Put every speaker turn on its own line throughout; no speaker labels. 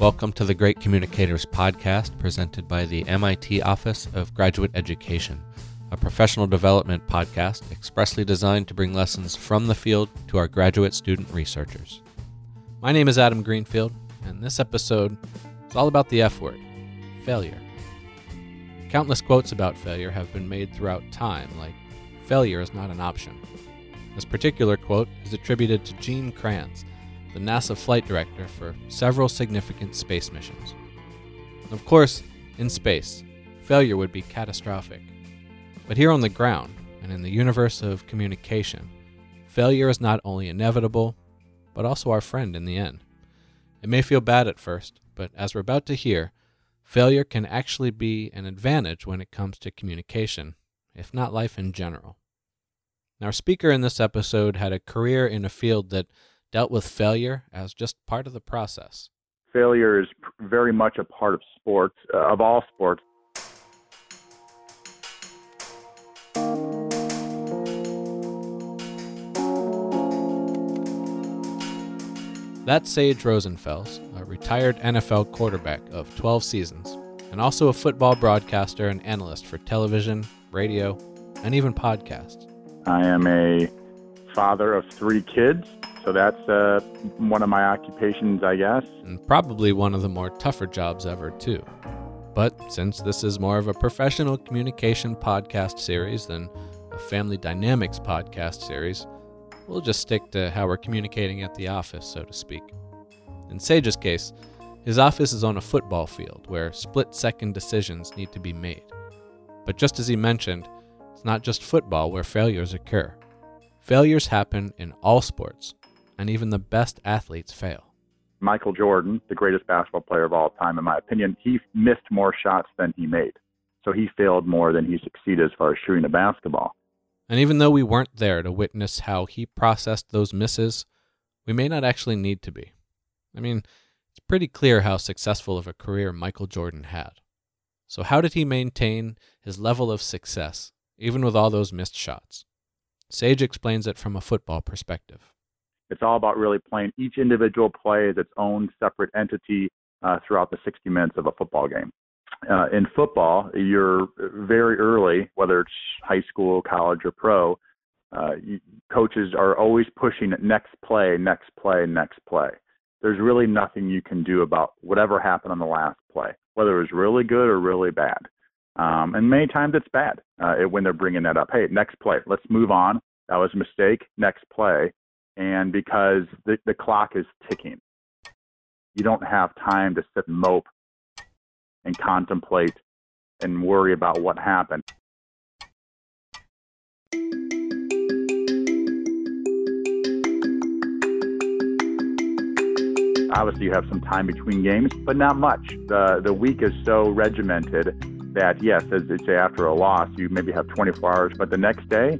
Welcome to the Great Communicators podcast presented by the MIT Office of Graduate Education, a professional development podcast expressly designed to bring lessons from the field to our graduate student researchers. My name is Adam Greenfield, and this episode is all about the F word failure. Countless quotes about failure have been made throughout time, like, failure is not an option. This particular quote is attributed to Gene Kranz the NASA flight director for several significant space missions. Of course, in space, failure would be catastrophic. But here on the ground, and in the universe of communication, failure is not only inevitable, but also our friend in the end. It may feel bad at first, but as we're about to hear, failure can actually be an advantage when it comes to communication, if not life in general. Our speaker in this episode had a career in a field that dealt with failure as just part of the process.
Failure is very much a part of sports, uh, of all sports.
That's Sage Rosenfels, a retired NFL quarterback of 12 seasons, and also a football broadcaster and analyst for television, radio, and even podcasts.
I am a father of three kids so that's uh, one of my occupations, I guess.
And probably one of the more tougher jobs ever, too. But since this is more of a professional communication podcast series than a family dynamics podcast series, we'll just stick to how we're communicating at the office, so to speak. In Sage's case, his office is on a football field where split second decisions need to be made. But just as he mentioned, it's not just football where failures occur. Failures happen in all sports, and even the best athletes fail.
Michael Jordan, the greatest basketball player of all time, in my opinion, he missed more shots than he made. So he failed more than he succeeded as far as shooting a basketball.
And even though we weren't there to witness how he processed those misses, we may not actually need to be. I mean, it's pretty clear how successful of a career Michael Jordan had. So, how did he maintain his level of success, even with all those missed shots? Sage explains it from a football perspective.
It's all about really playing each individual play as its own separate entity uh, throughout the 60 minutes of a football game. Uh, in football, you're very early, whether it's high school, college, or pro. Uh, you, coaches are always pushing next play, next play, next play. There's really nothing you can do about whatever happened on the last play, whether it was really good or really bad. Um, and many times it's bad uh, when they're bringing that up. Hey, next play, let's move on. That was a mistake. Next play and because the, the clock is ticking. You don't have time to sit and mope and contemplate and worry about what happened. Obviously, you have some time between games, but not much. The the week is so regimented that yes, as they say, after a loss, you maybe have 24 hours, but the next day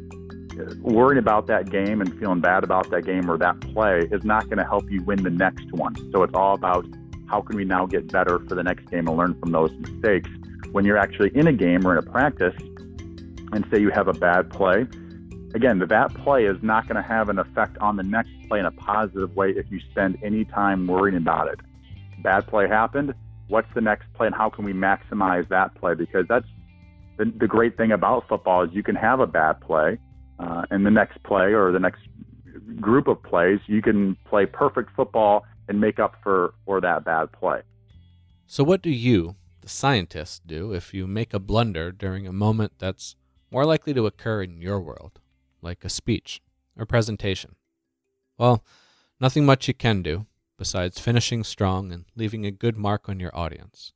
worrying about that game and feeling bad about that game or that play is not going to help you win the next one. So it's all about how can we now get better for the next game and learn from those mistakes. When you're actually in a game or in a practice and say you have a bad play, again, that play is not going to have an effect on the next play in a positive way if you spend any time worrying about it. Bad play happened. What's the next play and how can we maximize that play? Because that's the, the great thing about football is you can have a bad play uh, in the next play or the next group of plays, you can play perfect football and make up for, for that bad play.
So, what do you, the scientist, do if you make a blunder during a moment that's more likely to occur in your world, like a speech or presentation? Well, nothing much you can do besides finishing strong and leaving a good mark on your audience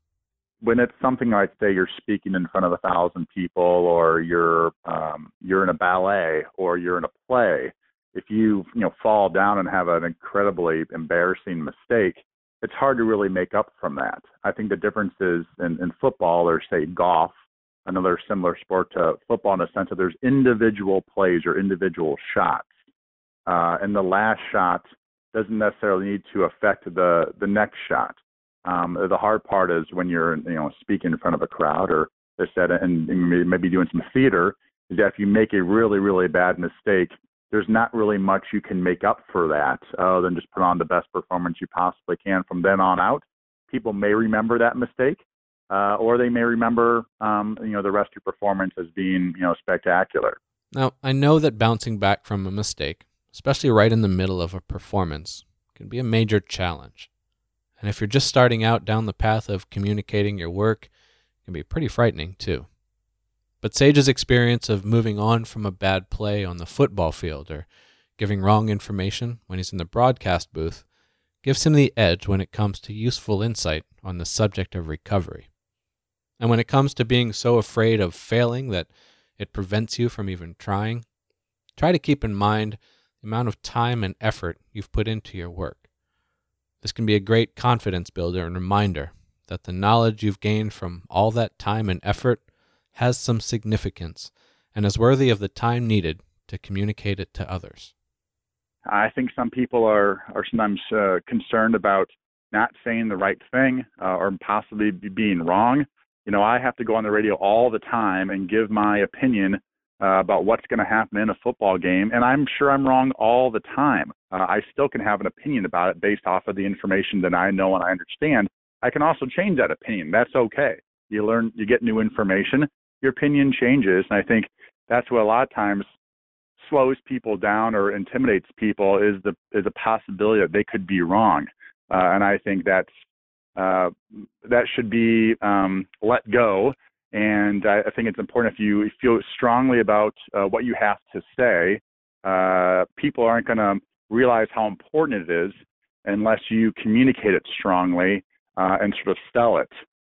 when it's something like say you're speaking in front of a thousand people or you're um, you're in a ballet or you're in a play if you you know fall down and have an incredibly embarrassing mistake it's hard to really make up from that. I think the difference is in, in football or say golf another similar sport to football in a sense that there's individual plays or individual shots uh, and the last shot doesn't necessarily need to affect the the next shot um, the hard part is when you're, you know, speaking in front of a crowd or they said, and maybe doing some theater, is that if you make a really, really bad mistake, there's not really much you can make up for that other than just put on the best performance you possibly can from then on out. people may remember that mistake, uh, or they may remember, um, you know, the rest of your performance as being, you know, spectacular.
Now, I know that bouncing back from a mistake, especially right in the middle of a performance, can be a major challenge. And if you're just starting out down the path of communicating your work, it can be pretty frightening too. But Sage's experience of moving on from a bad play on the football field or giving wrong information when he's in the broadcast booth gives him the edge when it comes to useful insight on the subject of recovery. And when it comes to being so afraid of failing that it prevents you from even trying, try to keep in mind the amount of time and effort you've put into your work. This can be a great confidence builder and reminder that the knowledge you've gained from all that time and effort has some significance and is worthy of the time needed to communicate it to others.
I think some people are are sometimes uh, concerned about not saying the right thing uh, or possibly being wrong. You know, I have to go on the radio all the time and give my opinion uh, about what's going to happen in a football game, and I'm sure I'm wrong all the time. Uh, I still can have an opinion about it based off of the information that I know and I understand. I can also change that opinion. That's okay. You learn, you get new information, your opinion changes, and I think that's what a lot of times slows people down or intimidates people is the is a possibility that they could be wrong, uh, and I think that's uh, that should be um, let go. And I, I, think it's important if you feel strongly about uh, what you have to say, uh, people aren't going to realize how important it is unless you communicate it strongly uh, and sort of sell it.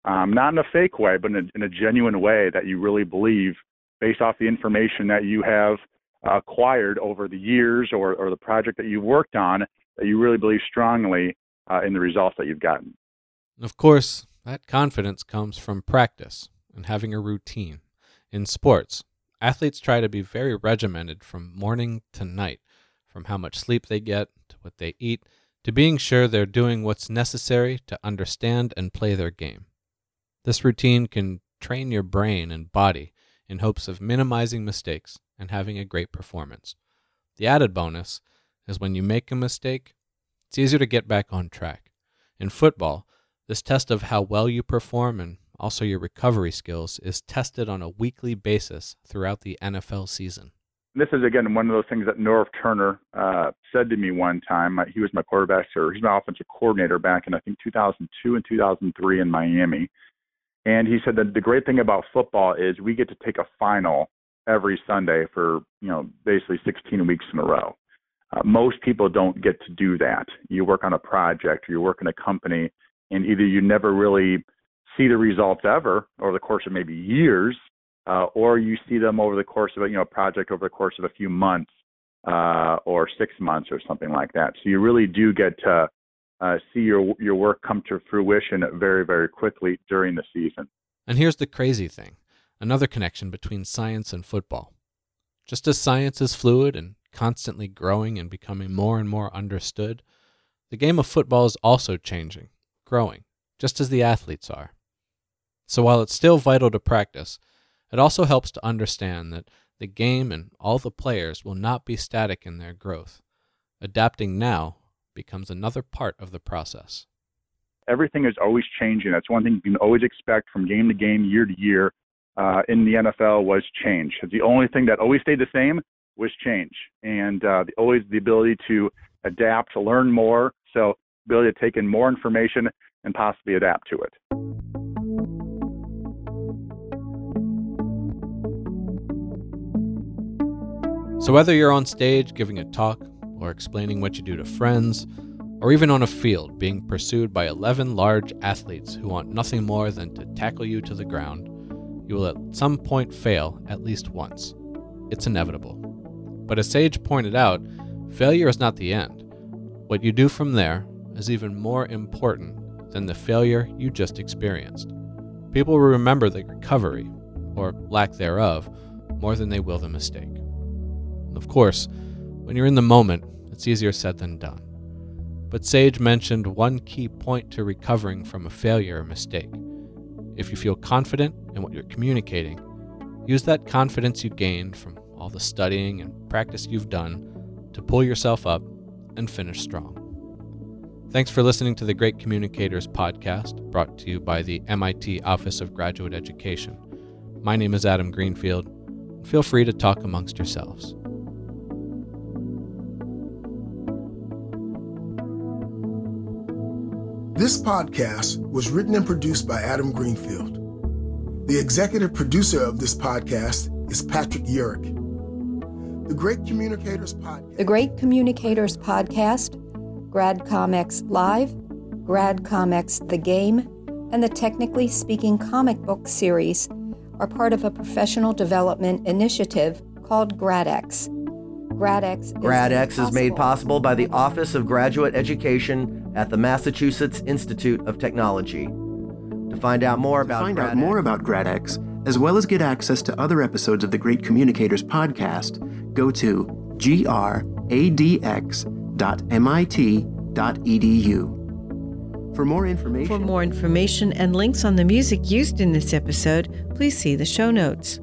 Um, not in a fake way, but in a, in a genuine way that you really believe based off the information that you have acquired over the years or, or the project that you've worked on that you really believe strongly uh, in the results that you've gotten.
Of course, that confidence comes from practice and having a routine. In sports, athletes try to be very regimented from morning to night, from how much sleep they get to what they eat to being sure they're doing what's necessary to understand and play their game. This routine can train your brain and body in hopes of minimizing mistakes and having a great performance. The added bonus is when you make a mistake, it's easier to get back on track. In football, this test of how well you perform and also your recovery skills is tested on a weekly basis throughout the NFL season.
This is again one of those things that Norv Turner uh, said to me one time. He was my quarterback, or he's my offensive coordinator back in I think 2002 and 2003 in Miami. And he said that the great thing about football is we get to take a final every Sunday for you know basically 16 weeks in a row. Uh, most people don't get to do that. You work on a project, or you work in a company, and either you never really see the results ever over the course of maybe years, uh, or you see them over the course of a, you know a project over the course of a few months uh, or six months or something like that. So you really do get to uh, see your your work come to fruition very very quickly during the season.
And here's the crazy thing: another connection between science and football. Just as science is fluid and constantly growing and becoming more and more understood, the game of football is also changing, growing, just as the athletes are. So while it's still vital to practice, it also helps to understand that the game and all the players will not be static in their growth. Adapting now becomes another part of the process.
Everything is always changing. That's one thing you can always expect from game to game, year to year uh, in the NFL was change. The only thing that always stayed the same was change, and uh, the, always the ability to adapt, to learn more. So, ability to take in more information and possibly adapt to it.
So, whether you're on stage giving a talk, or explaining what you do to friends, or even on a field being pursued by 11 large athletes who want nothing more than to tackle you to the ground, you will at some point fail at least once. It's inevitable. But as Sage pointed out, failure is not the end. What you do from there is even more important than the failure you just experienced. People will remember the recovery, or lack thereof, more than they will the mistake. Of course, when you're in the moment, it's easier said than done. But Sage mentioned one key point to recovering from a failure or mistake. If you feel confident in what you're communicating, use that confidence you gained from all the studying and practice you've done to pull yourself up and finish strong. Thanks for listening to the Great Communicators podcast, brought to you by the MIT Office of Graduate Education. My name is Adam Greenfield. Feel free to talk amongst yourselves.
This podcast was written and produced by Adam Greenfield. The executive producer of this podcast is Patrick Urick. The Great Communicators Podcast.
The Great Communicators Podcast, GradComX Live, GradComX The Game, and the Technically Speaking comic book series are part of a professional development initiative called GradX. GradX is,
GradX is made possible by the Office of Graduate Education at the Massachusetts Institute of Technology. To find out more about
to find
GradX,
out more about GradX, as well as get access to other episodes of the Great Communicators podcast, go to gradx.mit.edu. For more information,
For more information and links on the music used in this episode, please see the show notes.